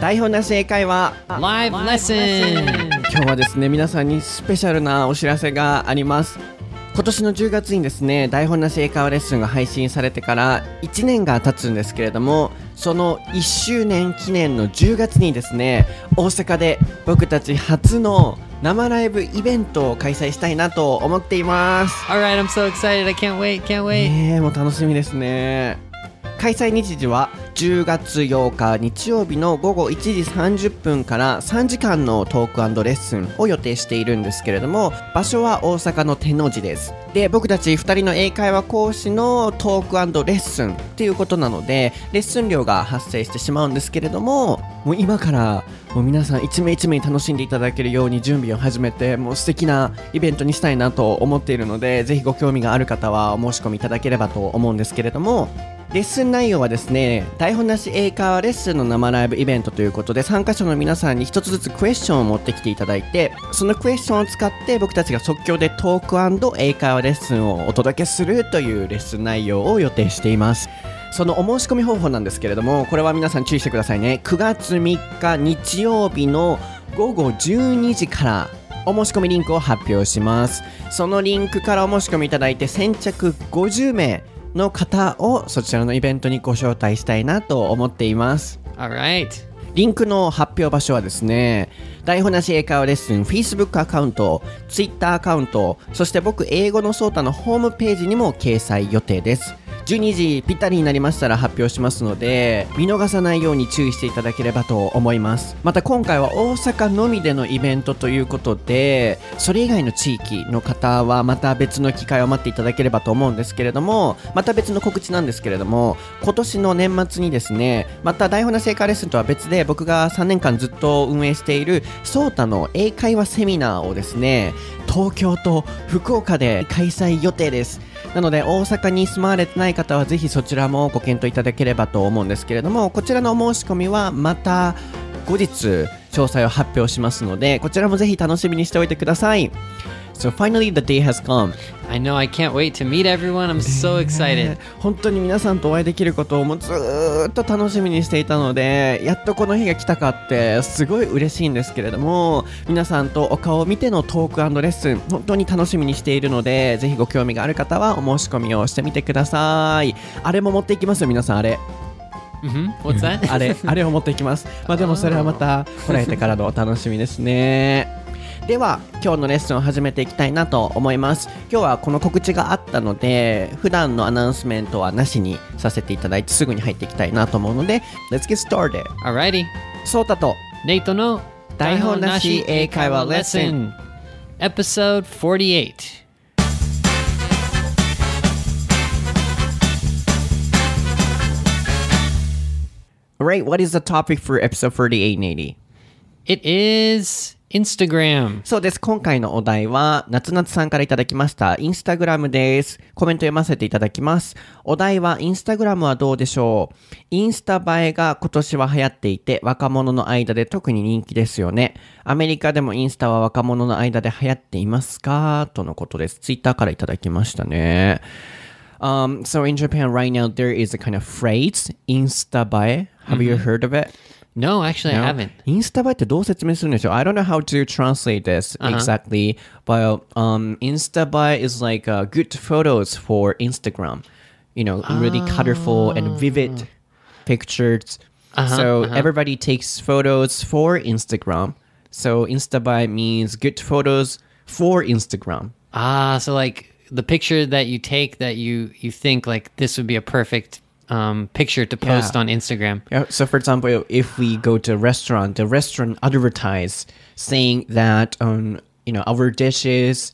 台本なし英会話 Live lesson! 今日はですね皆さんにスペシャルなお知らせがあります今年の10月にですね台本なし英会話レッスンが配信されてから1年が経つんですけれどもその1周年記念の10月にですね大阪で僕たち初の生ライブイベントを開催したいなと思っています Alright, I'm so excited. I can't wait, can't wait. ねえもう楽しみですね開催日時は10月8日日曜日の午後1時30分から3時間のトークレッスンを予定しているんですけれども場所は大阪の天王寺です。で僕たち2人の英会話講師のトークレッスンっていうことなのでレッスン料が発生してしまうんですけれどももう今からもう皆さん一名一名楽しんでいただけるように準備を始めてもう素敵なイベントにしたいなと思っているのでぜひご興味がある方はお申し込みいただければと思うんですけれどもレッスン内容はですね台本なし英会話レッスンの生ライブイベントということで参加者の皆さんに一つずつクエスチョンを持ってきていただいてそのクエスチョンを使って僕たちが即興でトーク英会話レッスンをお届けするというレッスン内容を予定しています。そのお申し込み方法なんですけれどもこれは皆さん注意してくださいね。9月3日日曜日の午後12時からお申し込みリンクを発表します。そのリンクからお申し込みいただいて先着50名の方をそちらのイベントにご招待したいなと思っています Alright. リンクの発表場所はですね、台本なし英会話レッスン、Facebook アカウント、Twitter アカウント、そして僕、英語のソータのホームページにも掲載予定です。12時ぴったりになりましたら発表しますので見逃さないように注意していただければと思います。また今回は大阪のみでのイベントということでそれ以外の地域の方はまた別の機会を待っていただければと思うんですけれどもまた別の告知なんですけれども今年の年末にですねまた台本な成果レッスンとは別で僕が3年間ずっと運営しているソータの英会話セミナーをですね東京と福岡で開催予定です。なので大阪に住まわれてない方はぜひそちらもご検討いただければと思うんですけれどもこちらのお申し込みはまた後日詳細を発表しますのでこちらもぜひ楽しみにしておいてください。So finally the day has come. I know, I can't wait to meet everyone. I'm so excited. 本当に皆さんとお会いできることをもうずーっと楽しみにしていたのでやっとこの日が来たかってすごい嬉しいんですけれども皆さんとお顔を見てのトークレッスン本当に楽しみにしているのでぜひご興味がある方はお申し込みをしてみてください。あれも持っていきますよ皆さんあれ。Hmm? あれあれを持っていきます。まあでもそれはまた来られてからのお楽しみですねでは今日のレッスンを始めていきたいなと思います今日はこの告知があったので普段のアナウンスメントはなしにさせていただいてすぐに入っていきたいなと思うので Let's get started Alrighty. ソータとネイトの台本なし英会話レッスン Episode 48. Alright, what is the topic for episode 48, Nady? It is Instagram. そうです。今回のお題は、夏夏さんからいただきました。インスタグラムです。コメント読ませていただきます。お題は、インスタグラムはどうでしょう？インスタ映えが今年は流行っていて、若者の間で特に人気ですよね。アメリカでもインスタは若者の間で流行っていますか？とのことです。ツイッターからいただきましたね。Um, so in Japan right now, there is a kind of phrase, インスタ映え Have you heard of it? No, actually, I haven't. インスタ映えってどう説明するんでしょう ?I don't know how to translate this exactly, but um, インスタ映え is like uh, good photos for Instagram. You know, really colorful and vivid pictures. so everybody takes photos for Instagram. So インスタ映え means good photos for Instagram. Ah, so like the picture that you take that you you think like this would be a perfect um, picture to post Yeah. on Instagram. Yeah, so for example, if we go to a restaurant, the restaurant advertise saying that um, you know our dishes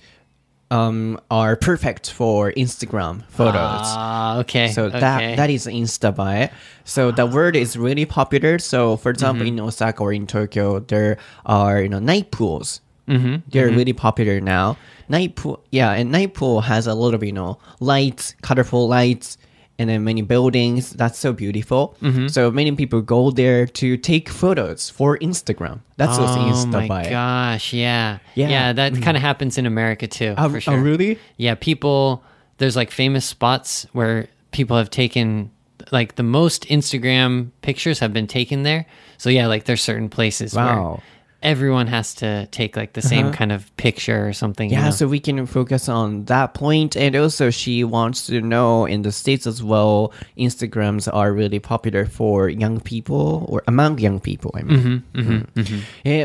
um, are perfect for Instagram photos. Ah, okay. So okay. that that is Insta buy. So the word is really popular. So for example, in Osaka or in Tokyo, there are you know night pools. Mm-hmm. They're really popular now. Night pool, yeah, and night pool has a lot of you know lights, colorful lights, and then many buildings. That's so beautiful. Mm-hmm. So many people go there to take photos for Instagram. That's what's oh Insta my gosh, yeah. Yeah. Yeah, that mm-hmm. kind of happens in America too, Oh, for oh, sure. really? Yeah, people there's like famous spots where people have taken like the most Instagram pictures have been taken there. So yeah, like there's certain places Wow. Everyone has to take like the same kind of picture or something. you Yeah, know? so we can focus on that point. And also, she wants to know in the States as well, Instagrams are really popular for young people or among young people. I mean.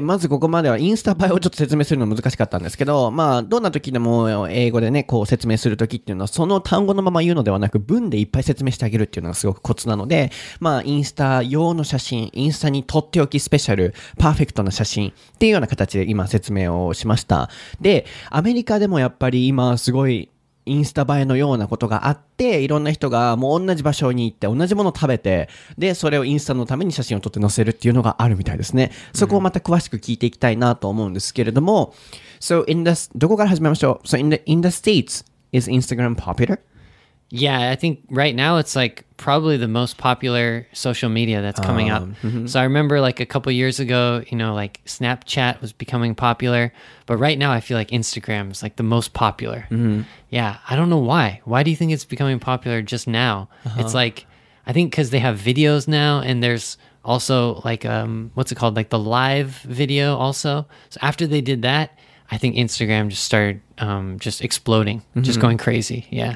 まずここまではインスタ映えをちょっと説明するの難しかったんですけど、まあ、どんな時でも英語でね、こう説明する時っていうのは、その単語のまま言うのではなく、文でいっぱい説明してあげるっていうのがすごくコツなので、まあ、インスタ用の写真、インスタにとっておきスペシャル、パーフェクトな写真っていうような形で今説明をしました。で、アメリカでもやっぱり今すごい、インスタ映えのようなことがあって、いろんな人がもう同じ場所に行って、同じものを食べて、で、それをインスタのために写真を撮って載せるっていうのがあるみたいですね。そこをまた詳しく聞いていきたいなと思うんですけれども、So in the, どこから始めましょう ?So in the, in the States, is Instagram popular? Yeah, I think right now it's like probably the most popular social media that's coming up. So I remember like a couple years ago, you know, like Snapchat was becoming popular, but right now I feel like Instagram is like the most popular. Yeah, I don't know why. Why do you think it's becoming popular just now? It's like I think cuz they have videos now and there's also like um what's it called like the live video also. So after they did that, I think Instagram just started um just exploding, just going crazy. Yeah.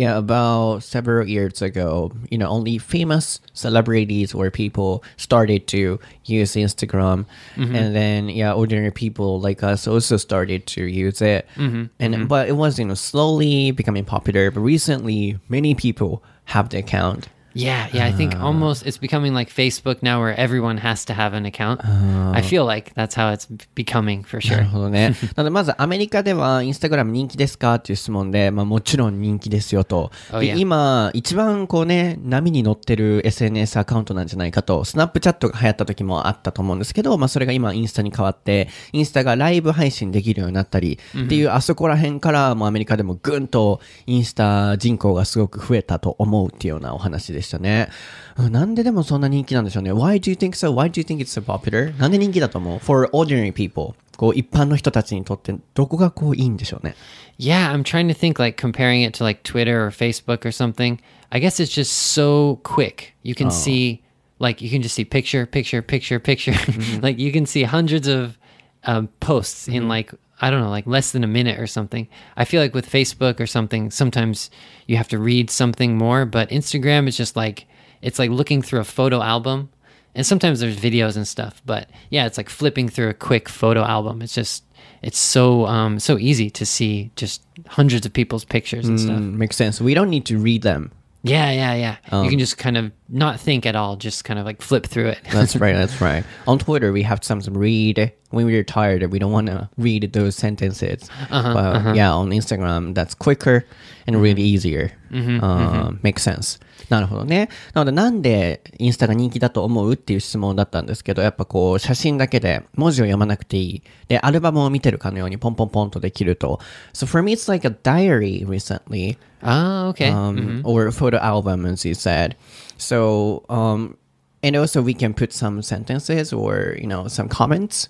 Yeah, about several years ago, you know, only famous celebrities or people started to use Instagram, mm-hmm. and then yeah, ordinary people like us also started to use it. Mm-hmm. And mm-hmm. but it was you know slowly becoming popular. But recently, many people have the account. Yeah, yeah. I think almost it's becoming like Facebook now, where everyone has to have an account. I feel like that's how it's becoming for な sure. るほどね。なので、まずアメリカではインスタグラム人気ですかっていう質問で、まあもちろん人気ですよと。Oh, で yeah. 今、一番こうね、波に乗ってる SNS アカウントなんじゃないかと、スナップチャットが流行った時もあったと思うんですけど、まあそれが今インスタに変わって、インスタがライブ配信できるようになったり、っていうあそこら辺からもうアメリカでもぐんとインスタ人口がすごく増えたと思うっていうようなお話でしたね。うんなんででもそんな人気なんでしょうね。Why do you think so? Why do you think it's so popular? なんで人気だと思う ?For ordinary people. こう一般の人たちにとってどこがこういいんでしょうね。 Yeah, I'm trying to think like comparing it to like Twitter or Facebook or something. I guess it's just so quick. You can see like you can just see picture, picture, picture, picture. like you can see hundreds of um, posts in like I don't know, like less than a minute or something. I feel like with Facebook or something, sometimes you have to read something more, but Instagram is just like it's like looking through a photo album. And sometimes there's videos and stuff, but yeah, it's like flipping through a quick photo album. It's just it's so um so easy to see just hundreds of people's pictures and stuff. Mm, makes sense. We don't need to read them. Yeah, yeah, yeah. You can um, just kind of not think at all, just kind of like flip through it. That's right, that's right. On Twitter, we have sometimes read when we're tired. We don't want to read those sentences. Uh-huh, but uh-huh. yeah, on Instagram, that's quicker and really mm-hmm. easier. Mm-hmm, uh, mm-hmm. Makes sense. なるほどね。なので、なんでインスタが人気だと思うっていう質問だったんですけど、やっぱこう、写真だけで文字を読まなくていい。で、アルバムを見てるかのようにポンポンポンとできると。So for me, it's like a diary recently. oh, okay. um, or a photo album, as you said. So, um, and also we can put some sentences or you know some comments.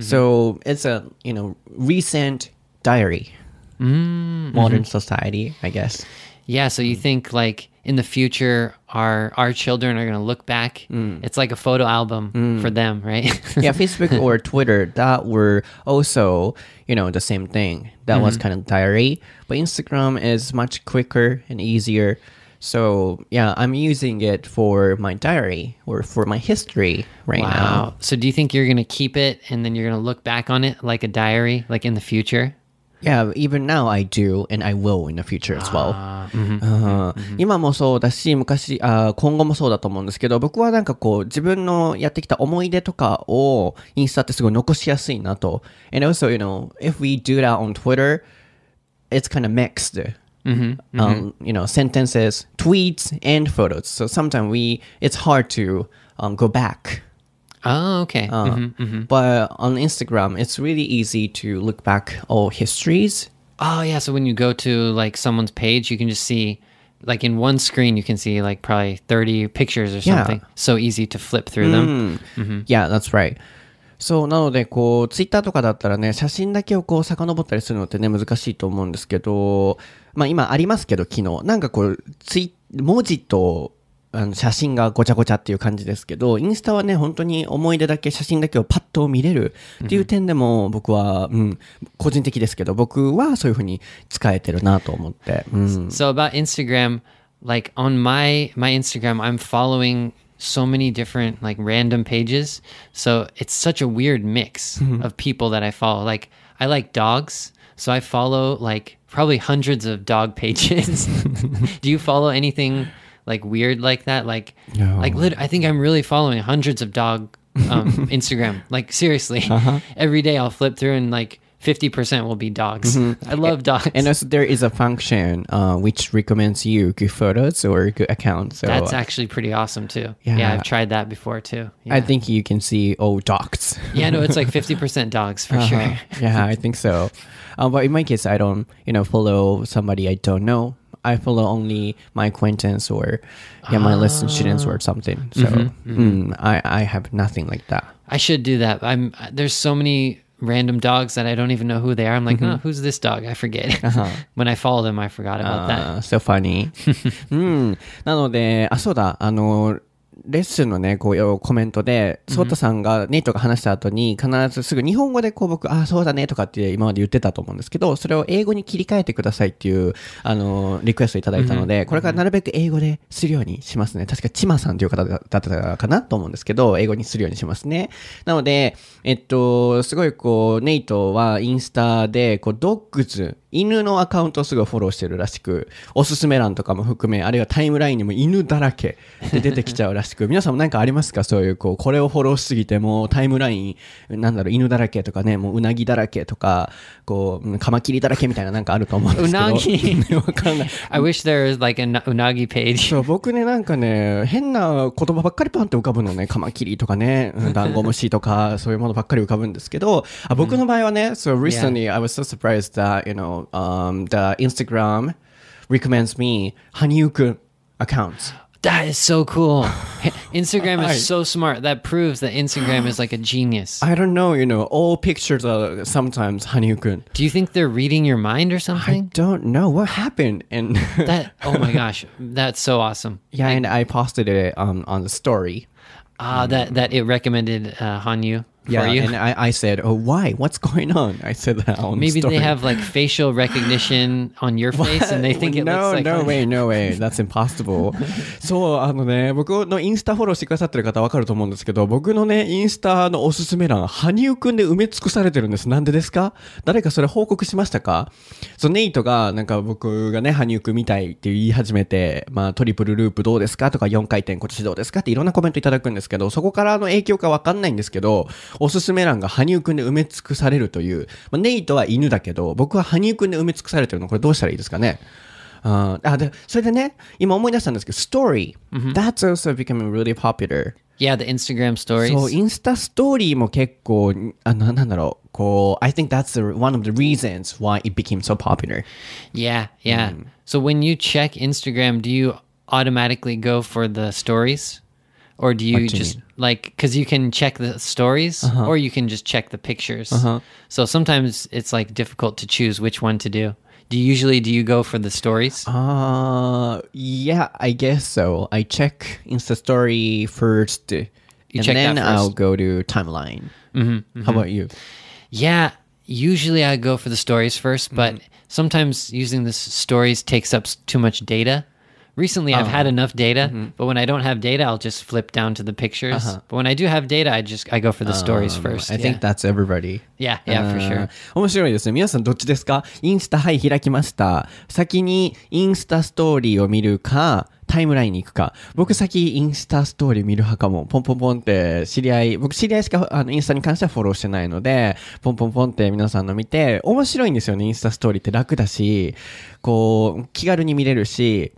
So it's a you know recent diary, modern society, I guess. Yeah, so you hmm. think like in the future our our children are going to look back. Hmm. It's like a photo album hmm. for them, right? yeah, Facebook or Twitter that were also you know the same thing. That was mm-hmm. kind of diary, but Instagram is much quicker and easier. So yeah, I'm using it for my diary or for my history right now. wow. So do you think you're going to keep it and then you're going to look back on it like a diary like in the future? Yeah, even now I do, and I will in the future as well. うん今もそうだし、昔あ、今後もそうだと思うんですけど、僕はなんかこう、自分のやってきた思い出とかをインスタってすごい残しやすいなと。And also, you know, if we do that on Twitter, it's kind of mixed. Um, you know, sentences, tweets, and photos. So sometimes we, it's hard to um, go back. Oh, okay. Uh, Mhm. But on Instagram, it's really easy to look back all histories. Oh yeah, so when you go to like someone's page, you can just see like in one screen you can see like probably 30 pictures or Yeah. something. So easy to flip through them. Yeah, that's right. そう、なので、こう、ツイッターとかだったらね、写真だけをこう、遡ったりするのってね、難しいと思うんですけど、まあ今ありますけど、機能。なんかこう、ツイ、文字と あの写真がごちゃごちゃっていう感じですけど、インスタはね、本当に思い出だけ、写真だけをパッと見れるっていう点でも、僕は、うん、個人的ですけど、僕はそういうふうに使えてるなと思って。うん。So about Instagram, like on my my Instagram, I'm following so many different like random pages. So it's such a weird mix of people that I follow. Like I like dogs, so I follow like probably hundreds of dog pages. Do you follow anything like weird like that? Like No. like lit- I think I'm really following hundreds of dog um, Instagram. Like seriously, every day I'll flip through and like. 50% will be dogs. I love dogs. And also there is a function uh, which recommends you good photos or good accounts. So That's actually pretty awesome too. Yeah. Yeah, I've tried that before too. Yeah. I think you can see all dogs. yeah, no, it's like 50% dogs for sure. Uh-huh. yeah, I think so. Uh, but in my case, I don't, you know, follow somebody I don't know. I follow only my acquaintance or yeah, my lesson students or something. So mm, I, I have nothing like that. I should do that. I'm there's so many random dogs that I don't even know who they are. I'm like, oh, who's this dog? I forget. when I follow them, I forgot about that. あー so funny. うん。なので、あ、そうだ、あの、 レッスンのね、こう、コメントで、ソータさんが、ネイトが話した後に、必ずすぐ日本語でこう僕、あ、そうだねとかって今まで言ってたと思うんですけど、それを英語に切り替えてくださいっていう、あの、リクエストいただいたので、これからなるべく英語でするようにしますね。確か、チマさんという方だったかなと思うんですけど、英語にするようにしますね。なので、えっと、すごいこう、ネイトはインスタで、こう、ドッグズ、犬のアカウントをすごいフォローしてるらしく、おすすめ欄とかも含め、あるいはタイムラインにも犬だらけで出てきちゃうらしく、皆さんも何かありますか？そういう、こう、これをフォローしすぎて、もうタイムライン、なんだろう、犬だらけとかね、もううなぎだらけとか、こう、カマキリだらけみたいななんかあると思うんですけど。うなぎねわかんない。I wish there was like a na- unagi page. そう、僕ね、なんかね、変な言葉ばっかりパンって浮かぶのね、カマキリとかね、うんダンゴムシとか、そういうものばっかり浮かぶんですけど、あ僕の場合はね、so recently I was so surprised that, you know, um, the Instagram recommends me Hanyukun accounts. That is so cool. Instagram is so smart. That proves that Instagram is like a genius. I don't know, you know, all pictures are sometimes Hanyukun. Do you think they're reading your mind or something? I don't know what happened. And that oh my gosh, that's so awesome. Yeah, I, and I posted it um, on the story. Ah, uh, um, that that it recommended uh, Hanyu. For Yeah, you. and I, I said, oh, why? What's going on? I said that on the Maybe story. they have like facial recognition on your face, and they think it no, looks like no Hanyu. way, no way. That's impossible. そう、あのね、僕のインスタフォローしてくださってる方わかると思うんですけど、僕のね、インスタのおすすめ欄、羽生くんで埋め尽くされてるんです。なんでですか？誰かそれ報告しましたか？そう、ネイトが、なんか僕がね、羽生くんみたいって言い始めて、まあ、トリプルループどうですか？とか、4回転今年どうですか？っていろんなコメントいただくんですけど、そこからの影響かわかんないんですけど、おすすめ欄が羽生くんで埋め尽くされるという、まあ、ネイトは犬だけど、僕は羽生くんで埋め尽くされてるの、これどうしたらいいですかねあーあでそれでね、今思い出したんですけど、ストーリー、That's also becoming really popular. Yeah, the Instagram stories. そう、インスタストーリーも結構、あの、なんだろう、こう、I think that's the, one of the reasons why it became so popular. Yeah, yeah. Mm. So when you check Instagram, do you automatically go for the stories? Or do you do just mean? like because you can check the stories or you can just check the pictures. So sometimes it's like difficult to choose which one to do. Do you usually do you go for the stories? Uh, yeah, I guess so. I check Insta story first, and check then that I'll go to timeline. How about you? Yeah, usually I go for the stories first, but Mm-hmm. sometimes using the stories takes up too much data. Recently, I've Oh. had enough data, Mm-hmm. but when I don't have data, I'll just flip down to the pictures. But when I do have data, I just I go for the stories first. Uh-huh. Um, I think that's everybody. yeah, yeah, for あ sure. ー面白いですね。皆さんどっちですかインスタ、はい、開きました。先にインスタストーリーを見るか、タイムラインに行くか。僕先インスタストーリー見る派かも。ポンポンポンって知り合い、僕知り合いしかあのインスタに関してはフォローしてないので、ポンポンポンって皆さんの見て、面白いんですよね。インスタストーリーって楽だし、こう、気軽に見れるし、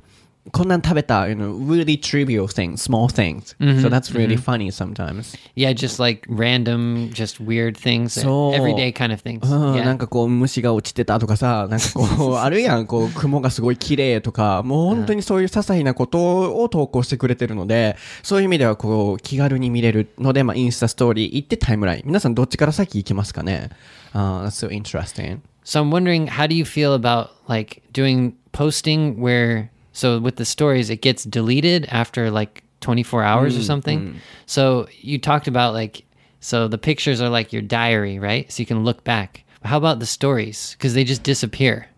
こんなん食べた、you know, really trivial things, small things. So that's really funny sometimes. Yeah, just like random, just weird things, uh, そう everyday kind of things. うん、yeah. なんかこう虫が落ちてたとかさ、なんかこう、あるやん、こう雲がすごい綺麗とか、もう本当にそういう些細なことを投稿してくれてるので、そういう意味ではこう気軽に見れるので、まあインスタストーリー行ってタイムライン。皆さんどっちから先行きますかねあ、uh, That's so interesting. So I'm wondering, how do you feel about like doing posting where So with the stories, it gets deleted after like 24 hours or mm, something. Mm. So you talked about like, so the pictures are like your diary, right? So you can look back. How about the stories? Because they just disappear.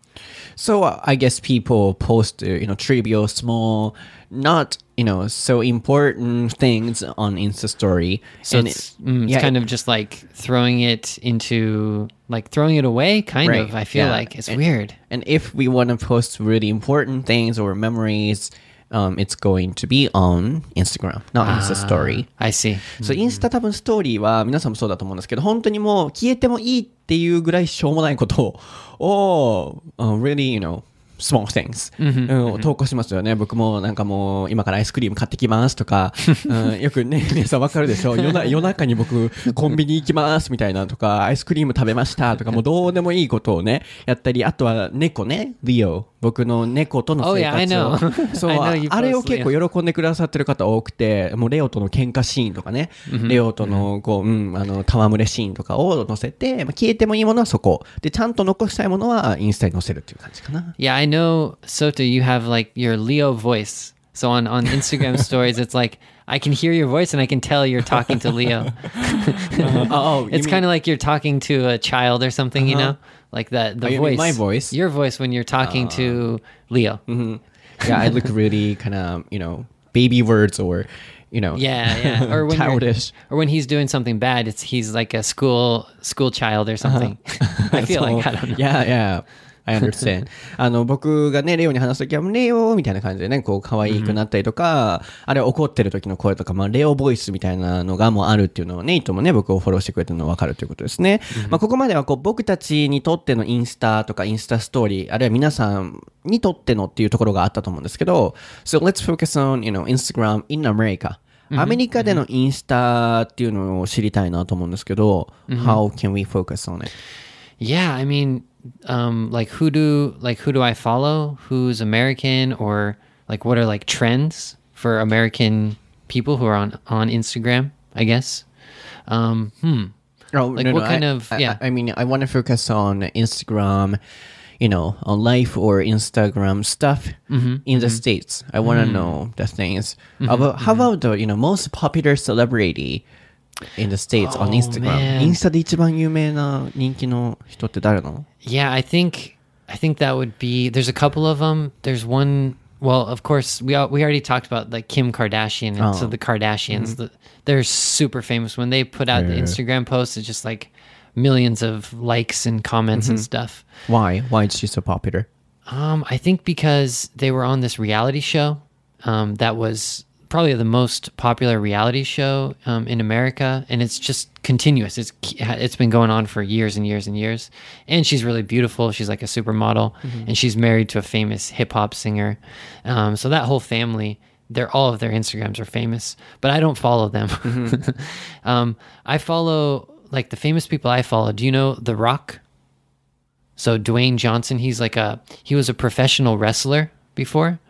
So uh, I guess people post, uh, you know, trivial, small, not you know, so important things on Insta story. So And it's, it- mm, it's yeah, kind it- of just like throwing it into like throwing it away, kind Right, of. I feel yeah. like it's And- weird. And if we want to post really important things or memories, um, it's going to be on Instagram, not Insta story. I see. そう、インスタ多分ストーリーは皆さんもそうだと思うんですけど、本当にもう消えてもいいっていうぐらいしょうもないことを、を、uh, really, you know, small things、うん投稿しますよね。僕もなんかもう今からアイスクリーム買ってきますとか、うん、よくね、皆さんわかるでしょ夜な夜中に僕コンビニ行きますみたいなとか、アイスクリーム食べましたとか、もうどうでもいいことをね、やったり、あとは猫ね、リオ。僕の猫との Oh, 生 yeah, 活を know. そうあれを結構喜んでくださってる方多くて、もうレオとの喧嘩シーンとかね、レオとのこう、うん、あの、戯れシーンとかを載せて、まあ、消えてもいいものはそこ。で、ちゃんと残したいものはインスタに載せるっていう感じかな。Yeah, I know, Soto, you have like your Leo voice. So on, on Instagram stories, it's like I can hear your voice and I can tell you're talking to Leo. Uh-huh. oh, it's kind of like you're talking to a child or something, you know? Uh-huh. Like that the Oh, voice. my voice? Your voice when you're talking to ah. Leo. Mm-hmm. yeah, I look really kind of, you know, baby words or, you know, Yeah, yeah. Or when childish. or when he's doing something bad, it's he's like a school school child or uh-huh. something. I feel like I don't know. Yeah, yeah. I understand. あの、僕がね、レオに話すときは、レオみたいな感じでね、こう、可愛くなったりとか、あれ怒ってる時の声とか、まあ、レオボイスみたいなのがもうあるっていうのをね、いともね、僕をフォローしてくれてるの分かるということですね。まあ、ここまでは、こう、僕たちにとってのインスタとか、インスタストーリー、あるいは皆さんにとってのっていうところがあったと思うんですけど、So let's focus on, you know, Instagram in America. アメリカでのインスタっていうのを知りたいなと思うんですけど、How can we focus on it? Yeah, I mean, um, like who do like who do I follow? Who's American or like what are like trends for American people who are on on Instagram? I guess. Um, hmm. Oh, Like, no, what no, kind I- of- yeah. I, I mean, I want to focus on Instagram, you know, on life or Instagram stuff Mm-hmm, in the States. I want to Mm. know the things. About, how about the, you know, most popular celebrity in the States on Oh, Instagram? man. インスタで一番有名な人気の人って誰なの Yeah, I think I think that would be. There's a couple of them. There's one. Well, of course, we al- we already talked about like Kim Kardashian and so Oh. the Kardashians. The, they're super famous. When they put out the Yeah. Instagram posts, it's just like millions of likes and comments and stuff. Why? Why is she so popular? Um, I think because they were on this reality show um, that was probably the most popular reality show um, in America, and it's just continuous. It's it's been going on for years and years and years. And she's really beautiful. She's like a supermodel, and she's married to a famous hip hop singer. Um, so that whole family. They're all of their Instagrams are famous, but I don't follow them. um, I follow like the famous people I follow. Do you know The Rock? So Dwayne Johnson, he's like a he was a professional wrestler before,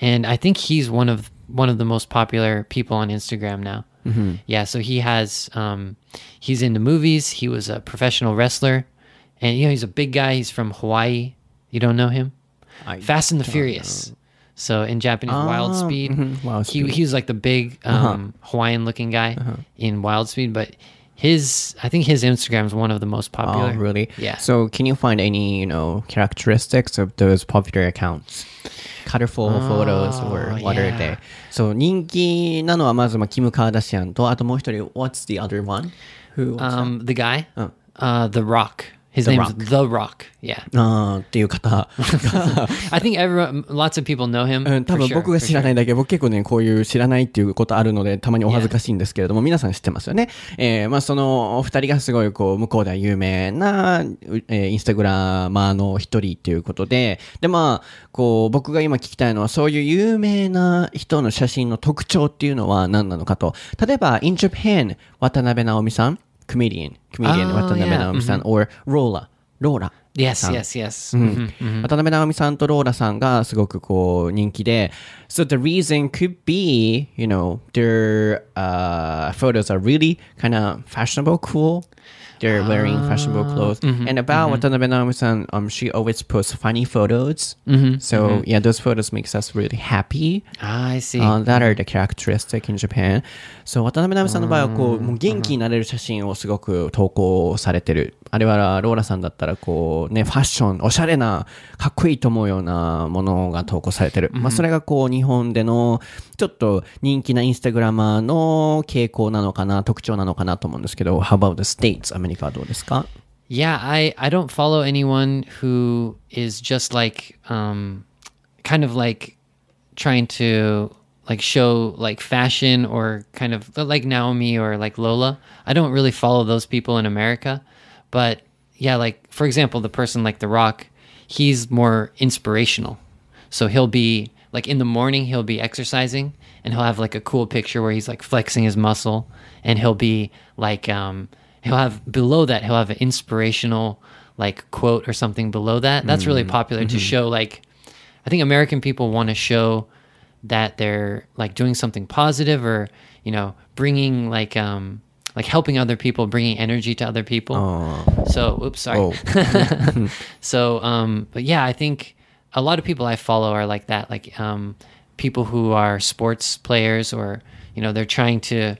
and I think he's one of one of the most popular people on Instagram now. Yeah, so he has um, he's into movies. He was a professional wrestler, and you know he's a big guy. He's from Hawaii. You don't know him? I Fast and the Furious. So in Japanese, Wild Ah, Speed. mhm, Wild he Speed. he was like the big um, Hawaiian looking guy in Wild Speed, but his I think his Instagram is one of the most popular. Oh, really? Yeah. So, can you find any, you know, characteristics of those popular accounts? Colorful photos or what are yeah. they? そう、人気なのはまず、まあ、キム・カーダシアンと、あともう一人、What's the other one? Who? was that? Um, the guy, Oh. uh, The Rock. His The name's Rock. The Rock. Yeah, あーっていう方。I think everyone, lots of people know him. うん、多 for 分 sure, 僕が for 知ら.ないだけ、僕結構ね、こういう知らないっていうことあるので、たまにお恥ずかしいんですけれども、皆さん知ってますよね。えー、まあそのお二人がすごいこう、向こうでは有名な、うえー、インスタグラマーの一人っていうことで、でまあ、こう、僕が今聞きたいのは、そういう有名な人の写真の特徴っていうのは何なのかと。例えば、in Japan、渡辺直美さん、コメディアン、コメディアン Oh, 渡辺直美さん、or ローラ、ローラ。 Yes, さん yes, yes. Mhm. 渡辺直美さんとローラさんがすごくこう人気で、So the reason could be, you know, their uh, photos are really kind of fashionable, cool. They're wearing fashionable clothes. and about Watanabe Naomi-san, um, she always posts funny photos. So yeah, those photos makes us really happy. Ah, I see. Uh, that are the characteristic in Japan. そう、渡辺直美さんの場合は、こう、もう元気になれる写真をすごく投稿されてる。あれは、ローラさんだったら、こう、ね、ファッション、おしゃれな、かっこいいと思うようなものが投稿されてる。まあ、それがこう、日本での、ちょっと人気なインスタグラマーの傾向なのかな、特徴なのかなと思うんですけど、How about the States? アメリカはどうですか Yeah, I, I don't follow anyone who is just like um kind of like trying to like show like fashion or kind of like Naomi or like Lola. I don't really follow those people in America. But yeah, like for example, the person like The Rock, he's more inspirational. So he'll be like in the morning he'll be exercising and he'll have like a cool picture where he's like flexing his muscle and he'll be like um he'll have below that he'll have an inspirational like quote or something below that. That's really popular to show like I think American people want to show that they're like doing something positive or you know bringing like um like helping other people, bringing energy to other people. So, oops, sorry. Oh. so, um, but yeah, I think a lot of people I follow are like that, like um, people who are sports players or you know they're trying to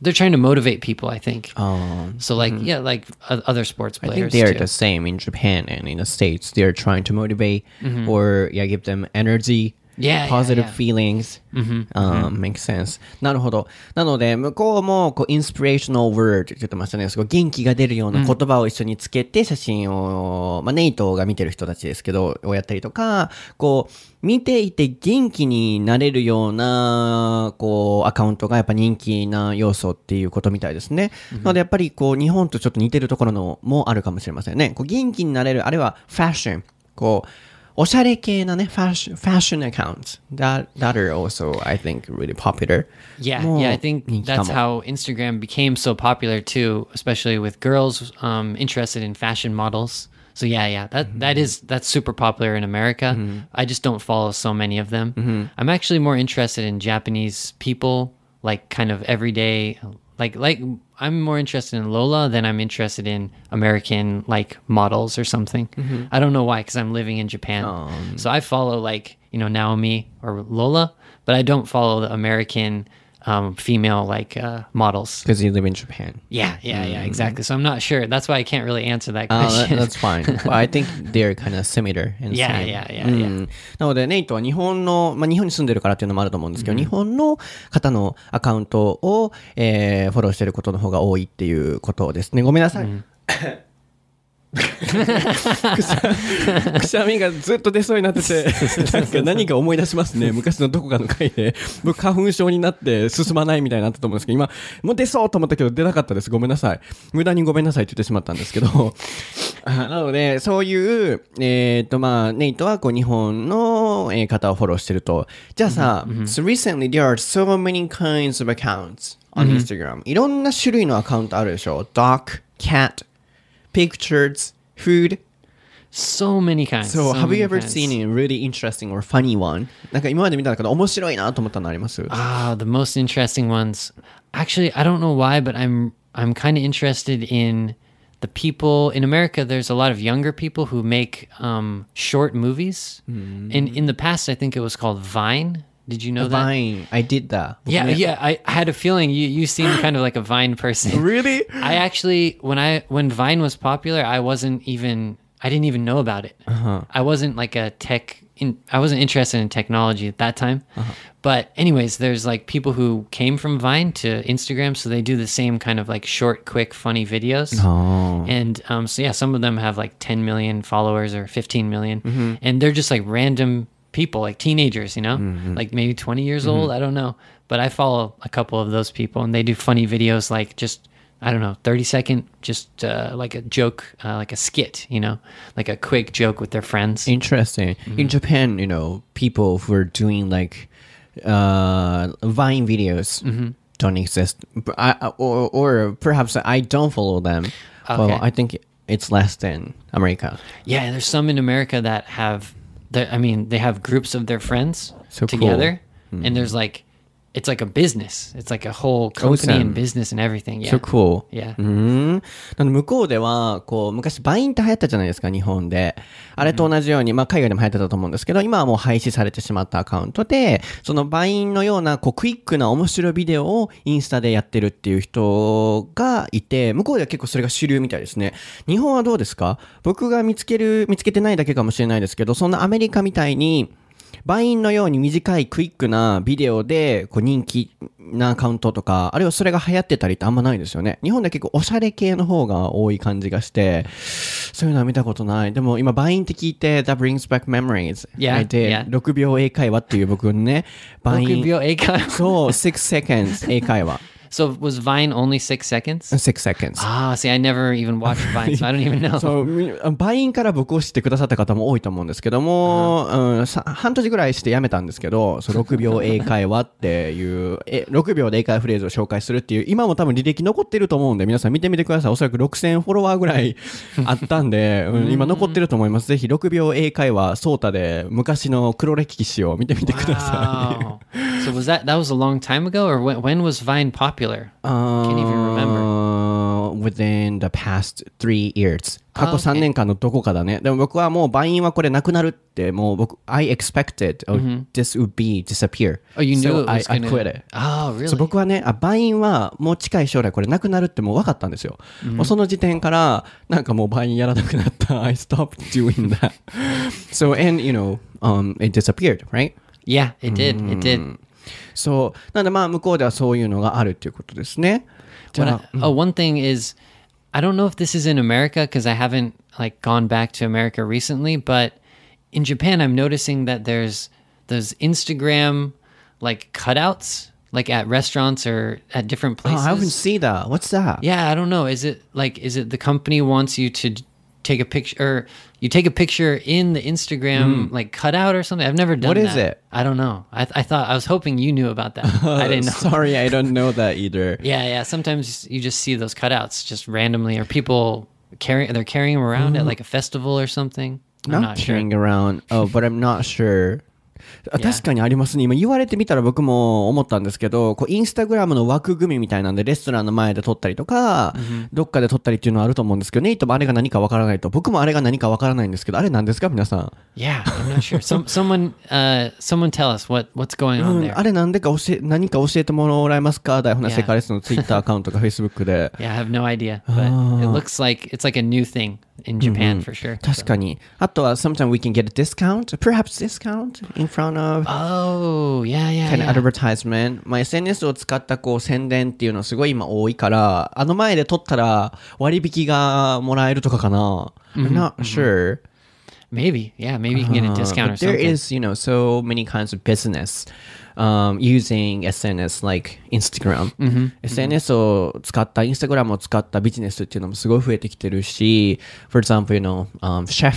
they're trying to motivate people. I think. Oh. so, like mm-hmm. yeah, like o- other sports players. I think they're too. the same in Japan and in the States. They're trying to motivate mm-hmm. or yeah, give them energy. Yeah, yeah, positive yeah. feelings. Um, makes sense. なるほど。なので、向こうも、こう、inspirational word って言ってましたね。すごい元気が出るような言葉を一緒につけて写真を、まあ、ネイトが見てる人たちですけど、をやったりとか、こう、見ていて元気になれるような、こう、アカウントがやっぱ人気な要素っていうことみたいですね。なので、やっぱりこう、日本とちょっと似てるところのもあるかもしれませんね。こう、元気になれる、あるいはファッション。こう、おしゃれ系なね、ファッション、ファッションアカウント。that, that are also, I think, really popular. Yeah, もう yeah, I think 人気か that's も how Instagram became so popular too, especially with girls um, interested in fashion models. So yeah, yeah, that that is that's super popular in America. I just don't follow so many of them. I'm actually more interested in Japanese people, like kind of everyday, like like I'm more interested in Lola than I'm interested in American like models or something. Mm-hmm. I don't know why, because I'm living in Japan. Um. So I follow like you know Naomi or Lola, but I don't follow the American um, female like uh, models. Because you live in Japan. Yeah, yeah, yeah, exactly. So I'm not sure. That's why I can't really answer that Uh, question. that's fine. But I think they're kind of similar and Yeah, same. yeah, yeah, う yeah. んなので、ネイトは日本の、まあ、日本に住んでるからっていうのもあると思うんですけど、日本の方のアカウントを、えーフォローしてることの方が多いっていうことですね。ごめんなさい。くしゃくしゃみがずっと出そうになってて、なんか何か思い出しますね。昔のどこかの回で、僕花粉症になって進まないみたいになったと思うんですけど、今、もう出そうと思ったけど出なかったです。ごめんなさい。無駄にごめんなさいって言ってしまったんですけど、あなので、そういう、えっ、と、まあ、ネイトはこう日本の、えー方をフォローしてると。じゃあさ、so recently there are so many kinds of accounts on Instagram. いろんな種類のアカウントあるでしょ ?Doc, Cat, Pictures, Food. so many kinds. So, have you many ever kinds. seen a really interesting or funny one? なんか今まで見た中で面白いなと思ったのあります Ah, the most interesting ones. Actually, I don't know why, but I'm I'm kind of interested in the people in America. There's a lot of younger people who make um, short movies. In in the past, I think it was called Vine. Did you know that? Vine. I did that. Yeah, yeah. I, I had a feeling you you seem kind of like a Vine person. Really? I actually when I when Vine was popular, I wasn't even I didn't even know about it. Uh-huh. I wasn't like a tech in, I wasn't interested in technology at that time. Uh-huh. But anyways, there's like people who came from Vine to Instagram, so they do the same kind of like short, quick, funny videos. Oh. And um, so yeah, some of them have like 10 million followers or 15 million, mm-hmm. and they're just like random people, like teenagers, you know, like maybe 20 years old. I don't know, but I follow a couple of those people, and they do funny videos, like just I don't know, 30 second, just uh, like a joke, uh, like a skit, you know, like a quick joke with their friends. Interesting. In Japan, you know, people who are doing like uh, Vine videos don't exist. I, or, or perhaps I don't follow them. Well, I think it's less than America. Yeah, there's some in America that have, I mean, they have groups of their friends So cool. together, hmm. and there's like it's like a business. It's like a whole company and business and everything. Yeah. So cool. Yeah. うーん。なので向こうでは、こう、昔 Vine って流行ったじゃないですか、日本で。あれと同じように、まあ海外でも流行ってたと思うんですけど、今はもう廃止されてしまったアカウントで、その Vine のような、こう、クイックな面白いビデオをインスタでやってるっていう人がいて、向こうでは結構それが主流みたいですね。日本はどうですか？僕が見つける、見つけてないだけかもしれないですけど、そんなアメリカみたいに、 Vine のように短いクイックなビデオでこう人気なアカウントとか、あるいはそれが流行ってたりってあんまないですよね。日本では結構おしゃれ系の方が多い感じがして、そういうのは見たことない。でも今 Vine って聞いて、That brings back memories. Yeah, did. yeah. 6秒英会話っていう僕のね、バイン。6秒英会話そう、6 seconds 英会話。So was Vine only six seconds? 6 seconds. Ah, see, I never even watched Vine, so I don't even know. そうみ Vine から僕を知ってくださった方も多いと思うんですけども、うん、さ半年ぐらいしてやめたんですけど、そう6秒英会話っていう、え6秒で英会話フレーズを紹介するっていう、今も多分履歴残ってると思うんで、皆さん見てみてください。おそらく6000フォロワーぐらいあったんで、うん 今残ってると思います。ぜひ6秒英会話、ソータで昔の黒歴史を見てみてください。Wow. so was that that was a long time ago, or when, when was Vine popular? Can't even remember. Uh, within the past three years. 過去3年間のどこかだね。でも僕はもうバインはこれなくなるって、もう僕、I expected oh, this would be disappear. Oh, you knew so it I, was I gonna. quit it. Oh, really? そう僕はねあ、バインはもう近い将来これなくなるってもう分かったんですよ。もうその時点から、なんかもうバインやらなくなった。I stopped doing that. so, and, you know, um, it disappeared, right? yeah, it did. It did. そう。なんでまあ向こうではそういうのがあるっていうことですね。じ What ゃ I- oh, one thing is, I don't know if this is in America because I haven't like gone back to America recently, but in Japan, I'm noticing that there's those Instagram like cutouts, like at restaurants or at different Oh, places. I haven't seen that. What's that? Yeah, I don't know. Is it like is it the company wants you to d- take a picture or you take a picture in the Instagram hmm. like cutout or something? I've never done What is it? I don't know. I, I thought I was hoping you knew about that. I didn't know. Sorry, I don't know that either. Yeah, yeah. Sometimes you just see those cutouts just randomly, or people carry they're carrying them around at mm-hmm. like a festival or something. I'm Not not sure. carrying around. Oh, but I'm not sure. 確かにありますね。今言われてみたら僕も思ったんですけど、こうインスタグラムの枠組みみたいなんでレストランの前で撮ったりとか、どっかで撮ったりっていうのはあると思うんですけど、ネイトもあれが何かわからないと。僕もあれが何かわからないんですけど、あれ何ですか皆さん？Yeah, I'm not sure. Some someone uh someone tell us what what's going う on ん there. あれなんでか教え、何か教えてもらえますか？台本な世界レスのツイッターアカウントかフェイスブックで。Yeah, I have no idea, but it looks like it's like a new thing in Japan for sure. 確かに。あとは、sometimes we can get a discount, perhaps discount in front of Oh, yeah, yeah, kind of advertisement. まあ、SNS を使ったこう宣伝っていうのはすごい今多いから、あの前で撮ったら割引がもらえるとかかな。I'm not sure. Maybe, yeah, maybe you can get a Uh, discount or but there something. is, you know, so many kinds of business um, using SNS like Instagram. SNS を使った、インスタグラムを使ったビジネスっていうのもすごい増えてきてるし、for example, you know, um, chef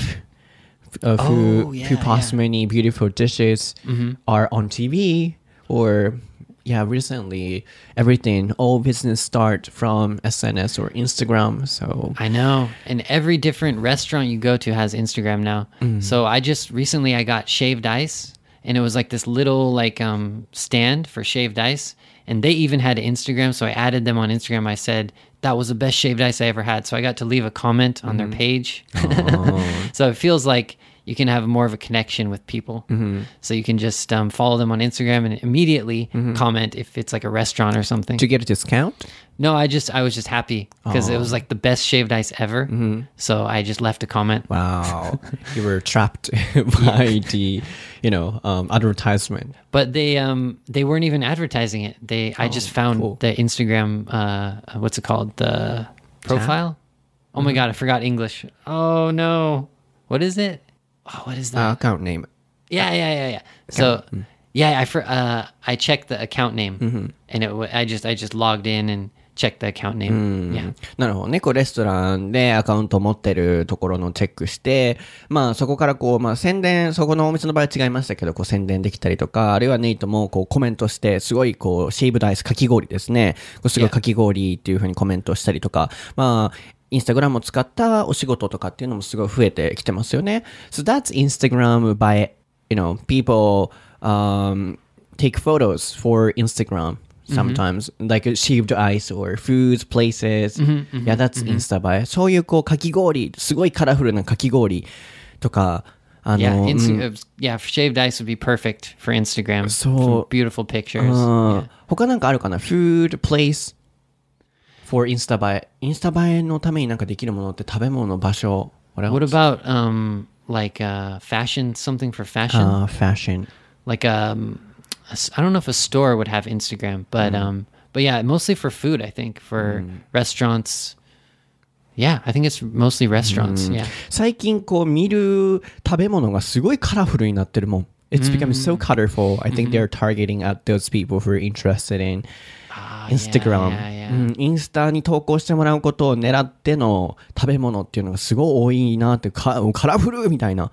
uh, who, Oh, yeah, who post yeah. many beautiful dishes are on TV or yeah, recently everything, all business start from SNS or Instagram. So I know. And every different restaurant you go to has Instagram now. So I just recently I got shaved ice and it was like this little like um stand for shaved ice and they even had Instagram so I added them on Instagram. I said that was the best shaved ice I ever had. So I got to leave a comment on their mm-hmm. page. Oh. so it feels like you can have more of a connection with people. So you can just um, follow them on Instagram and immediately comment if it's like a restaurant or something. to get a discount? No, I just I was just happy because it was like the best shaved ice ever. So I just left a comment. Wow, you were trapped by the, you know, um, advertisement. But they um they weren't even advertising it. They I just found cool. the Instagram uh what's it called the profile. Oh my god, I forgot English. Oh no, what is it? oh, what is that? uh, account I check the account name, アカウントネーム。なるほど。ね。こう、レストランでアカウント持ってるところのチェックして、まあ、そこからこう、まあ、宣伝、そこのお店の場合は違いましたけど、こう、宣伝できたりとか、あるいはネイトもこう、コメントして、すごいこう、シェイブダイス、かき氷ですね。こうすごいかき氷っていうふうにコメントしたりとか、まあ、インスタグラムを使ったお仕事とかっていうのもすごい増えてきてますよね。So that's Instagram by, you know, people, um, take photos for Instagram sometimes, like shaved ice or foods, places. yeah, that's Insta 映え。そういうこうかき氷、すごいカラフルなかき氷とか、あの、Yeah, うん Insta- uh, yeah, shaved ice would be perfect for Instagram. So- for beautiful pictures. うん他なんかあるかな ?food, place for インスタ映え。インスタ映えのためになんかできるものって食べ物、場所。What What else? about um like uh fashion something for fashion? あー fashion. like um a s- I don't know if a store would have Instagram, but um but yeah, mostly for food, I think, for restaurants. Yeah, I think it's mostly restaurants. Yeah. 最近こう見る食べ物がすごいカラフルになってるもん。It's becoming so colorful. I think they're targeting at those people who are interested in Ah, Instagram. Yeah, yeah, yeah. うん、インスタに投稿してもらうことを狙っての食べ物っていうのがすごい多いなってかカラフルみたいな、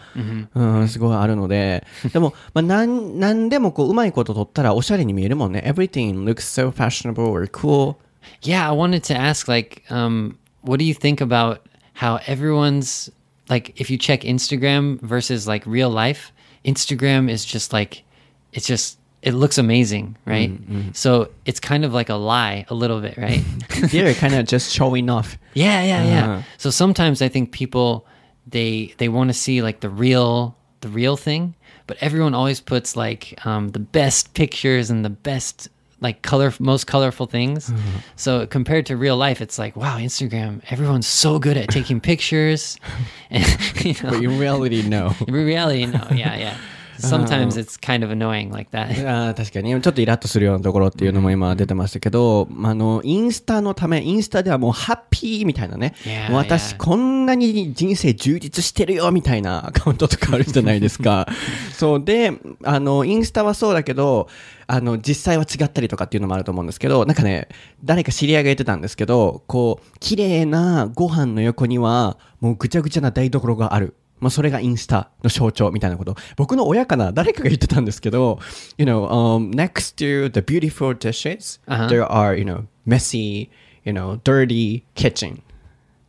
うん、すごいあるのででも、まあ、なんなんでもこううまいこと取ったらおしゃれに見えるもんね Everything looks so fashionable or cool Yeah, I wanted to ask like um what do you think about how everyone's like if you check Instagram versus like real life, Instagram is just like it's just it looks amazing, right? Mm, mm. So it's kind of like a lie a little bit, right? they're kind of just showing off Yeah, yeah, yeah. Uh-huh. So sometimes I think people they they want to see like the real the real thing, but everyone always puts like um, the best pictures and the best like color most colorful things. Uh-huh. So compared to real life, it's like wow, Instagram, everyone's so good at taking pictures, and you know, but in reality no in reality, no, yeah, yeah. Sometimes it's kind of annoying like that. あー確かに。ちょっとイラッとするようなところっていうのも今出てましたけど、あのインスタのためインスタではもうハッピーみたいなね Yeah, 私.こんなに人生充実してるよみたいなアカウントとかあるじゃないですか。そうであのインスタはそうだけどあの実際は違ったりとかっていうのもあると思うんですけどなんかね誰か知り合いが言ってたんですけどこう綺麗なご飯の横にはもうぐちゃぐちゃな台所があるまあ、それがインスタの象徴みたいなこと。僕の親かな誰かが言ってたんですけど、you know, um, next to the beautiful dishes, Uh-huh. there are, you know, messy, you know, dirty kitchen.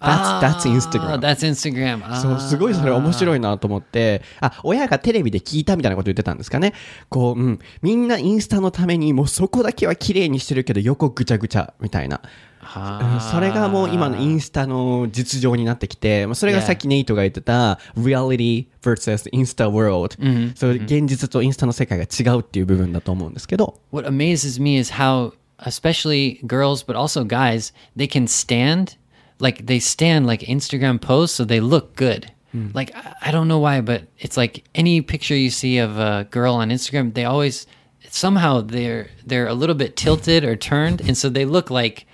That's, that's Ah, Instagram. That's Instagram. そう、すごいそれ面白い。いなと思って、あ、親がテレビで聞いたみたいなこと言ってたんですかね。こう、うん、みんなインスタのためにもうそこだけは綺麗にしてるけど横ぐちゃぐちゃみたいな。うんそれがもう今のインスタの実情になってきて、まあそれがさっきネイトが言ってた reality versus インスタ world、そう現実とインスタの世界が違うっていう部分だと思うんですけど、 what amazes me is how especially girls but also guys they can stand like they stand like instagram posts so they look good like I- i don't know why but it's like any picture you see of a girl on instagram they always somehow they're they're a little bit tilted or turned and so they look like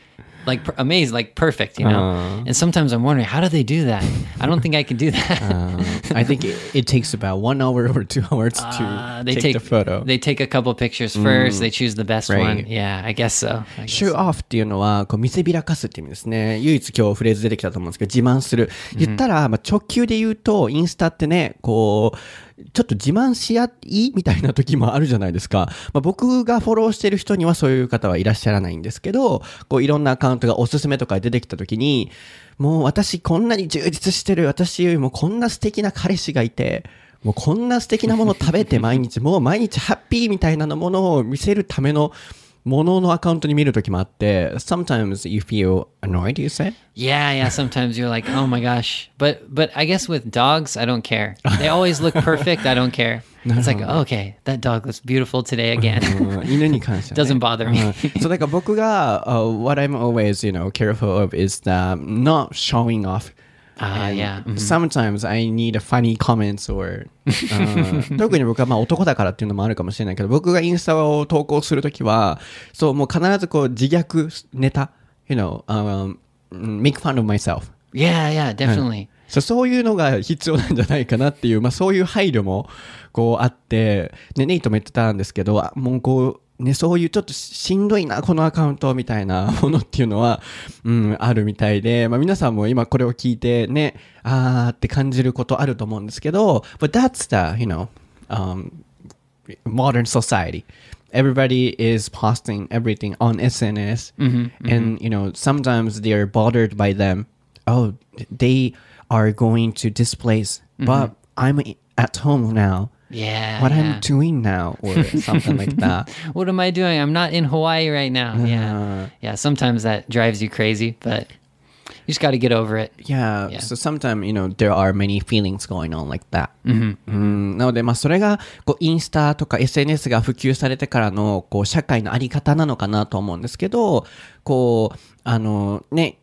like per- amazed like perfect you know and sometimes i'm wondering how do they do that i don't think i can do that I think it, it takes about one hour or two hours to Uh, they take, take the photo. They take a couple pictures first. They choose the best Right. one. Yeah, I guess so. I guess show off っていうのは、こう見せびらかすっていう意味ですね。唯一今日フレーズ出てきたと思うんですけど、自慢する。言ったら、まあ、直球で言うと、インスタってね、こう、 ちょっと自慢し合いみたいな時もあるじゃないですか。まあ、僕がフォローしてる人にはそういう方はいらっしゃらないんですけど、こういろんなアカウントがおすすめとか出てきた時に、もう私こんなに充実してる、私よりもこんな素敵な彼氏がいて、もうこんな素敵なもの食べて毎日、もう毎日ハッピーみたいなものを見せるためのもののアカウントに見るときもあって、sometimes you feel annoyed, you say? Yeah, yeah. Sometimes you're like, oh my gosh. But but I guess with dogs, I don't care. They always look perfect. I don't care. It's like, okay, that dog looks beautiful today again. うん犬に関しては、ね。 Doesn't bother me. うんそう、だから僕が、uh, what I'm always, you know, careful of is the not showing off. Ah, And yeah. Mhm. Sometimes I need a funny comments or うん 特に僕はまあ男だからっていうのもあるかもしれないけど僕がインスタを投稿するときはそうもう必ずこう自虐ネタ you know、um, make fun of myself yeah, yeah, definitely. そうそういうのが必要なんじゃないかなっていう、まあ、そういう配慮もこうあって、ね、ネイトも言ってたんですけどあもうこう、ね、そういうちょっとしんどいなこのアカウントみたいなものっていうのは、うん、あるみたいで、まあ、皆さんも今これを聞いてねあーって感じることあると思うんですけど but that's the you know、um, modern society everybody is posting everything on SNS and you know sometimes they're bothered by them oh they are going to this place but I'm at home now Yeah. what yeah. I'm doing now or something like that. what am I doing? I'm not in Hawaii right now. Uh. Yeah. Yeah. Sometimes that drives you crazy, but you just got to get over it. Yeah, Yeah. so sometimes, you know, there are many feelings going on like that. うんなので、まあ、それが、こう、インスタとか SNS が普及されてからの、こう、社会のあり方なのかなと思うんですけど、こう、あの、ね、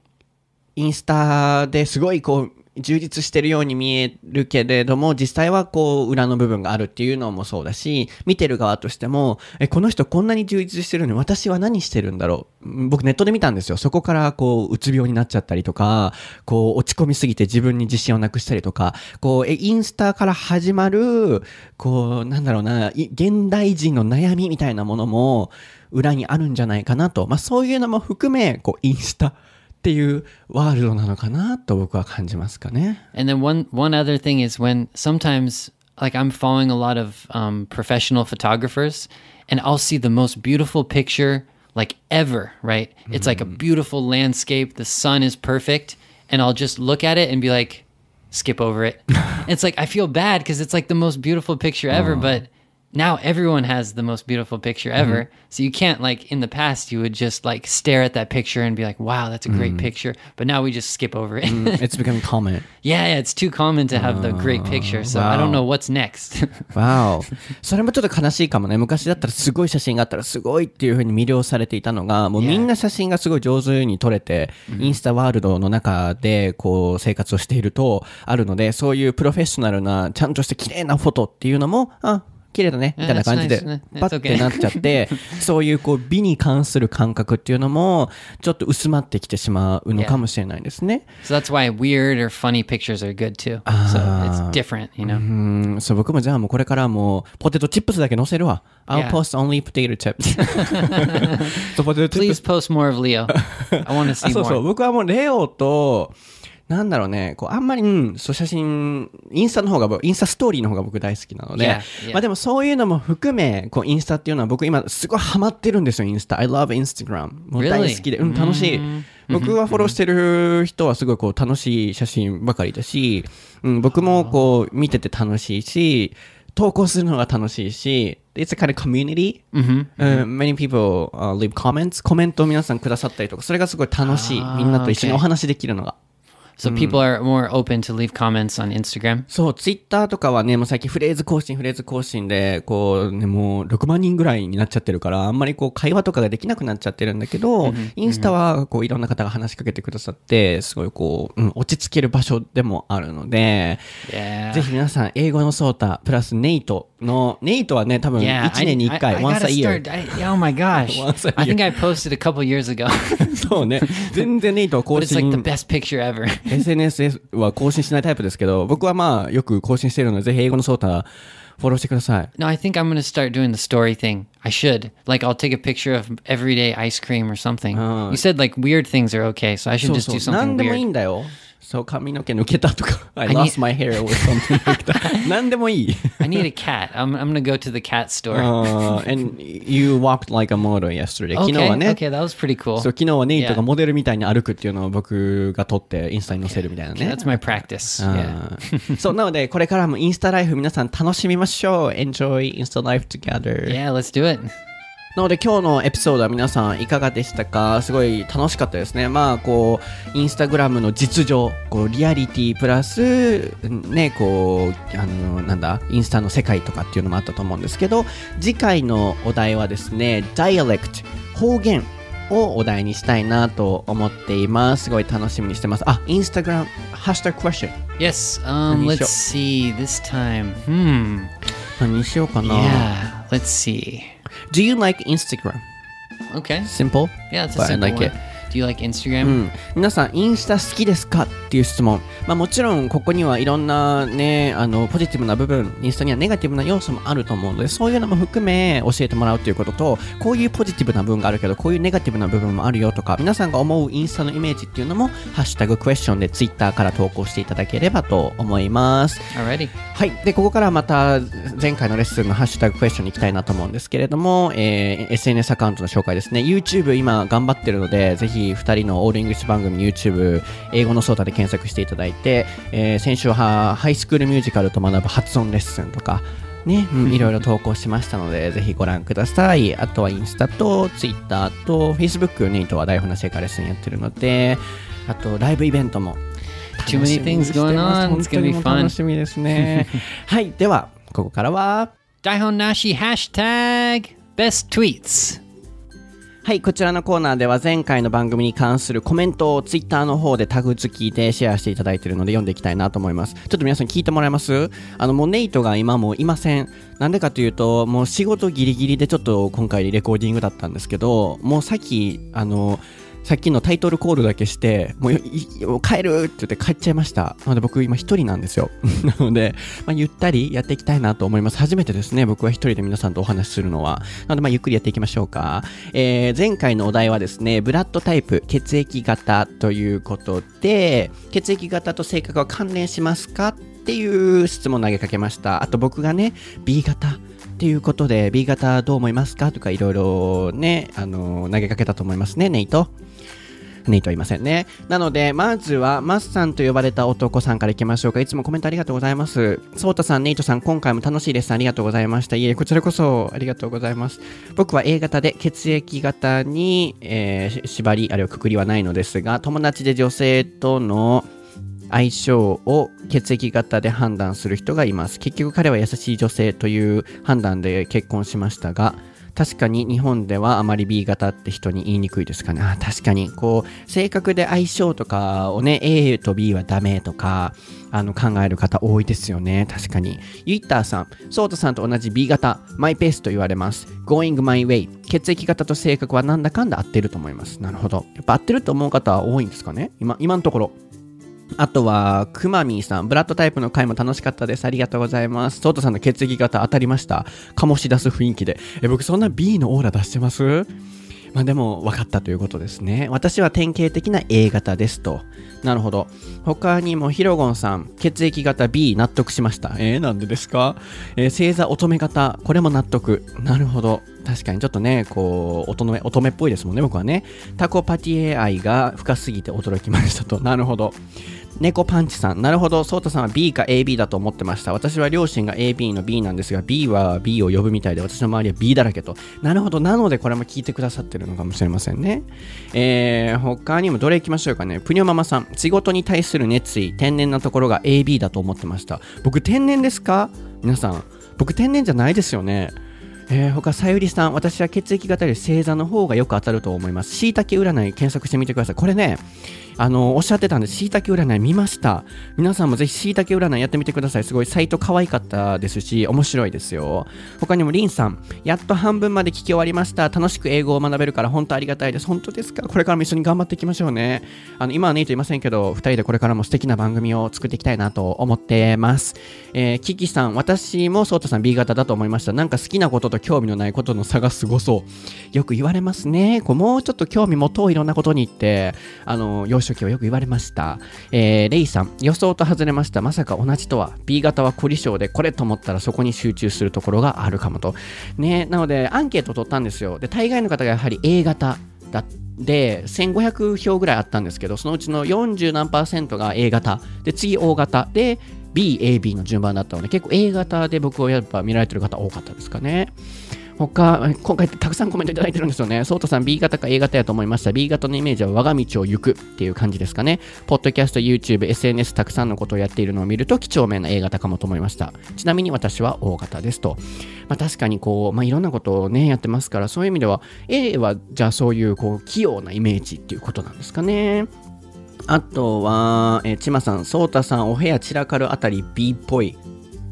インスタですごいこう充実してるように見えるけれども実際はこう裏の部分があるっていうのもそうだし見てる側としてもえこの人こんなに充実してるのに私は何してるんだろう？僕ネットで見たんですよ。そこからこううつ病になっちゃったりとかこう落ち込みすぎて自分に自信をなくしたりとかこうえインスタから始まるこうなんだろうな現代人の悩みみたいなものも裏にあるんじゃないかなと、まあ、そういうのも含めこうインスタっていうワールドなのかなと僕は感じますかね。 And then one one other thing is when sometimes like I'm following a lot of um, professional photographers, and I'll see the most beautiful picture like ever. Right? It's like a beautiful landscape. The sun is perfect, and I'll just look at it and be like, skip over it. it's like I feel bad because it's like the most beautiful picture ever, but. Now everyone has the most beautiful picture ever. So you can't like in the past you would just like stare at that picture and be like, "Wow, that's a great picture." But now we just skip over it. It's becoming common. Yeah, yeah, it's too common to have the great picture, so I don't know what's next. わお。それもちょっと悲しいかもね。昔だったらすごい写真があったらすごいっていう風に魅了されていたのが、もう Yeah. みんな写真がすごい上手に撮れて、インスタワールドの中でこう生活をしているとあるので、そういうプロフェッショナルな、ちゃんとした綺麗なフォトっていうのも、あ、 綺麗だね、みたいな感じでパッてなっちゃって、そういうこう美に関する感覚っていうのも、ちょっと薄まってきてしまうのかもしれないですね。so that's why weird or funny pictures are good too. So it's different, you know. うん、そう、僕もじゃあもうこれからはもう、ポテトチップスだけ載せるわ。I'll post only potato chips. そう、ポテトチップ Please ス。post more of Leo. I want to あ see そうそう、more. 僕はもうレオと、なんだろうね、こう、あんまり、うん、そう、写真、インスタの方が、インスタストーリーの方が僕大好きなので、Yeah, yeah. まあでもそういうのも含め、こう、インスタっていうのは僕今すごいハマってるんですよ、インスタ。I love Instagram. もう Really? 大好きで、うん、楽しい。僕はフォローしてる人はすごいこう、楽しい写真ばかりだし、うん、僕もこう、見てて楽しいし、投稿するのが楽しいし、It's a kind of community. うん many people、uh, leave comments. コメントを皆さんくださったりとか、それがすごい楽しい。みんなと一緒に.お話できるのが。So people are more open to leave comments on Instagram. そう、ツイッターとかはね、もう最近フレーズ更新、フレーズ更新で、こうね、もう6万人ぐらいになっちゃってるから、あんまりこう会話とかができなくなっちゃってるんだけど、インスタはこういろんな方が話しかけてくださって、すごいこう、うん、落ち着ける場所でもあるので.ぜひ皆さん、英語のソータ、プラスネイトの、ネイトはね、多分 Yeah, 1年に1回、once a year. I, oh my gosh! I think. I posted a couple years ago, そうね、全然ネイトは but 更 it's like the 新 best picture ever. SNS は更新しないタイプですけど、僕はまあ、よく更新しているので、ぜひ英語のソータ、フォローしてください。No, I think I'm going to start doing the story thing. I should. Like, I'll take a picture of everyday ice cream or something. Oh. You said like weird things are okay, so I should そう just そ do う。何 something でもいい weird. んだよ。そう、髪の毛抜けたとか、I lost my hair or something like that. 何でもいい。I need a cat. I'm, I'm to go to the cat store. Uh, and you walked like a model yesterday. 昨日 okay, はね、okay, that was pretty cool. そう昨日はネイトが.モデルみたいに歩くっていうのを僕が撮ってインスタに載せるみたいな Okay, ね。that's my practice. Yeah. そう、なので、これからもインスタライフ皆さん楽しみましょう。Enjoy Insta Life together. Yeah, let's do it. なので今日のエピソードは皆さんいかがでしたか？すごい楽しかったですね。まあこう、インスタグラムの実情、こうリアリティプラス、ね、こう、あの、なんだ、インスタの世界とかっていうのもあったと思うんですけど、次回のお題はですね、dialect、方言をお題にしたいなと思っています。すごい楽しみにしてます。あ、インスタグラム、ハッシュタグクエスチョン。Yes. Um, let's see. This time. Hmm. 何にしようかな？Yeah. Let's see. Do you like Instagram? Okay. Simple? Yeah, it's a But I like one. it. Do you like Instagram? うん、皆さんインスタ好きですか？っていう質問、まあ、もちろんここにはいろんなねあのポジティブな部分インスタにはネガティブな要素もあると思うのでそういうのも含め教えてもらうということとこういうポジティブな部分があるけどこういうネガティブな部分もあるよとか皆さんが思うインスタのイメージっていうのもハッシュタグクエスチョンでツイッターから投稿していただければと思います。Alrighty. はい。で、ここからはまた前回のレッスンのハッシュタグクエスチョンに行きたいなと思うんですけれども、えー SNS アカウントの紹介ですね。YouTube 今頑張ってるので、ぜひ2人の all English 番組 YouTube 英語のそーたで検索していただいて、えー先週はハイスクールミュージカルと学ぶ発音レッスンとか、ね、うん、いろいろ投稿しましたので、ぜひご覧ください。あとはインスタとツイッターとフェイスブックネイトは台本なし英会話レッスンやってるので、あとライブイベントも Too many things going on. It's gonna be fun. 楽しみですね。はい、では、ここからは、台本なしハッシュタグ Best Tweets はい、こちらのコーナーでは前回の番組に関するコメントをツイッターの方でタグ付きでシェアしていただいているので読んでいきたいなと思います。ちょっと皆さん聞いてもらえます？あの、もうネイトが今もいません。なんでかというと、もう仕事ギリギリでちょっと今回レコーディングだったんですけど、もうさっき、あの、さっきのタイトルコールだけして、もう帰るって言って帰っちゃいました。なので僕今一人なんですよ。なので、まあ、ゆったりやっていきたいなと思います。初めてですね、僕は一人で皆さんとお話しするのは。なのでまあゆっくりやっていきましょうか。えー、前回のお題はですね、ブラッドタイプ、血液型ということで、血液型と性格は関連しますかっていう質問を投げかけました。あと僕がね、B 型。っていうことで、B 型どう思いますかとかいろいろね、あの投げかけたと思いますね、ネイト。ネイトはいませんね。なので、まずは、マスさんと呼ばれた男さんからいきましょうか。いつもコメントありがとうございます。ソータさん、ネイトさん、今回も楽しいです。ありがとうございました。いえ、こちらこそありがとうございます。僕は A 型で血液型に、えー、縛り、あるいはくくりはないのですが、友達で女性との相性を血液型で判断する人がいます。結局彼は優しい女性という判断で結婚しましたが、確かに日本ではあまり B 型って人に言いにくいですかね。確かに、こう、性格で相性とかをね、A と B はダメとか、あの、考える方多いですよね。確かに。ユイッターさん、ソータさんと同じ B 型、マイペースと言われます。going my way。血液型と性格はなんだかんだ合ってると思います。なるほど。やっぱ合ってると思う方は多いんですかね？今、今のところ。あとは、くまみーさん。ブラッドタイプの回も楽しかったです。ありがとうございます。ソートさんの血液型当たりました。醸し出す雰囲気で。え、僕そんな B のオーラ出してます？まあでも分かったということですね。私は典型的な A 型ですと。なるほど。他にもヒロゴンさん、血液型 B 納得しました。えー、なんでですか？えー、星座乙女型、これも納得。なるほど。確かにちょっとね、こう、乙女、乙女っぽいですもんね、僕はね。タコパティエ愛が深すぎて驚きましたと。なるほど。猫パンチさん。なるほど、ソータさんは B か AB だと思ってました。私は両親が AB の B なんですが、B は B を呼ぶみたいで、私の周りは B だらけと。なるほど、なのでこれも聞いてくださってるのかもしれませんね。えー、他にもどれ行きましょうかね。プニョママさん。仕事に対する熱意、天然なところが AB だと思ってました。僕、天然ですか？皆さん。僕、天然じゃないですよね。えー、他、さゆりさん、私は血液型より星座の方がよく当たると思います。しいたけ占い検索してみてください。これね、あの、おっしゃってたんで、しいたけ占い見ました。皆さんもぜひしいたけ占いやってみてください。すごいサイト可愛かったですし、面白いですよ。他にもりんさん、やっと半分まで聞き終わりました。楽しく英語を学べるから本当ありがたいです。本当ですか？これからも一緒に頑張っていきましょうね。あの、今はねと言いませんけど、二人でこれからも素敵な番組を作っていきたいなと思ってます。えー、キキさん、私もソータさん B 型だと思いました。なんか好きなことと興味のないことの差がすごそう。よく言われますね。こうもうちょっと興味持とういろんなことにって、あの、幼少期はよく言われました。えー、レイさん、予想と外れました。まさか同じとは。B 型は凝り性で、これと思ったらそこに集中するところがあるかもと。ね、なので、アンケートを取ったんですよ。で、大概の方がやはり A 型だった。で、1500票ぐらいあったんですけど、そのうちの40何パーセントが A 型、で、次 O 型、で、B、AB の順番だったので、結構 A 型で僕をやっぱ見られてる方多かったですかね。他、今回たくさんコメントいただいてるんですよね。ソータさん B 型か A 型やと思いました。B 型のイメージは我が道を行くっていう感じですかね。ポッドキャスト、YouTube、SNS たくさんのことをやっているのを見ると、几帳面な A 型かもと思いました。ちなみに私は O 型ですと。まあ確かにこう、まあいろんなことをね、やってますから、そういう意味では、A はじゃあそういうこう、器用なイメージっていうことなんですかね。あとは、えー、ちまさん、そうたさん、お部屋散らかるあたり B っぽい。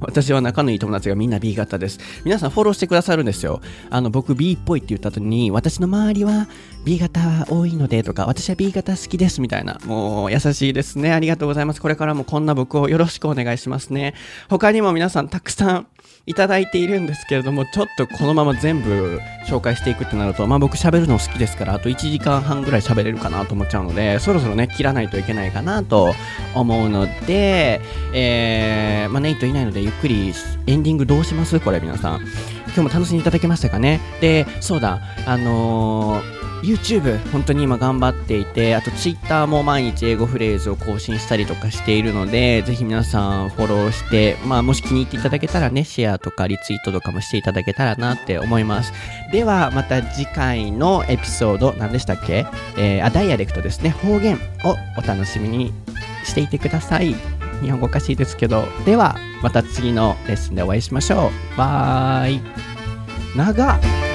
私は仲のいい友達がみんな B 型です。皆さんフォローしてくださるんですよ。あの、僕 B っぽいって言った後に、私の周りは B 型多いのでとか、私は B 型好きですみたいな。もう優しいですね。ありがとうございます。これからもこんな僕をよろしくお願いしますね。他にも皆さんたくさんいただいているんですけれども、ちょっとこのまま全部紹介していくってなると、まあ僕喋るの好きですから、あと1時間半ぐらい喋れるかなと思っちゃうので、そろそろね、切らないといけないかなと思うので、えー、まあネイトいないので、ゆっくりエンディングどうします？これ皆さん。今日も楽しんでいただけましたかね？で、そうだ、あのー YouTube 本当に今頑張っていてあと Twitter も毎日英語フレーズを更新したりとかしているのでぜひ皆さんフォローして、まあ、もし気に入っていただけたらねシェアとかリツイートとかもしていただけたらなって思います。ではまた次回のエピソード何でしたっけ、えーあダイアレクトですね。方言をお楽しみにしていてください。日本語おかしいですけど。ではまた次のレッスンでお会いしましょう。バイ。長っ。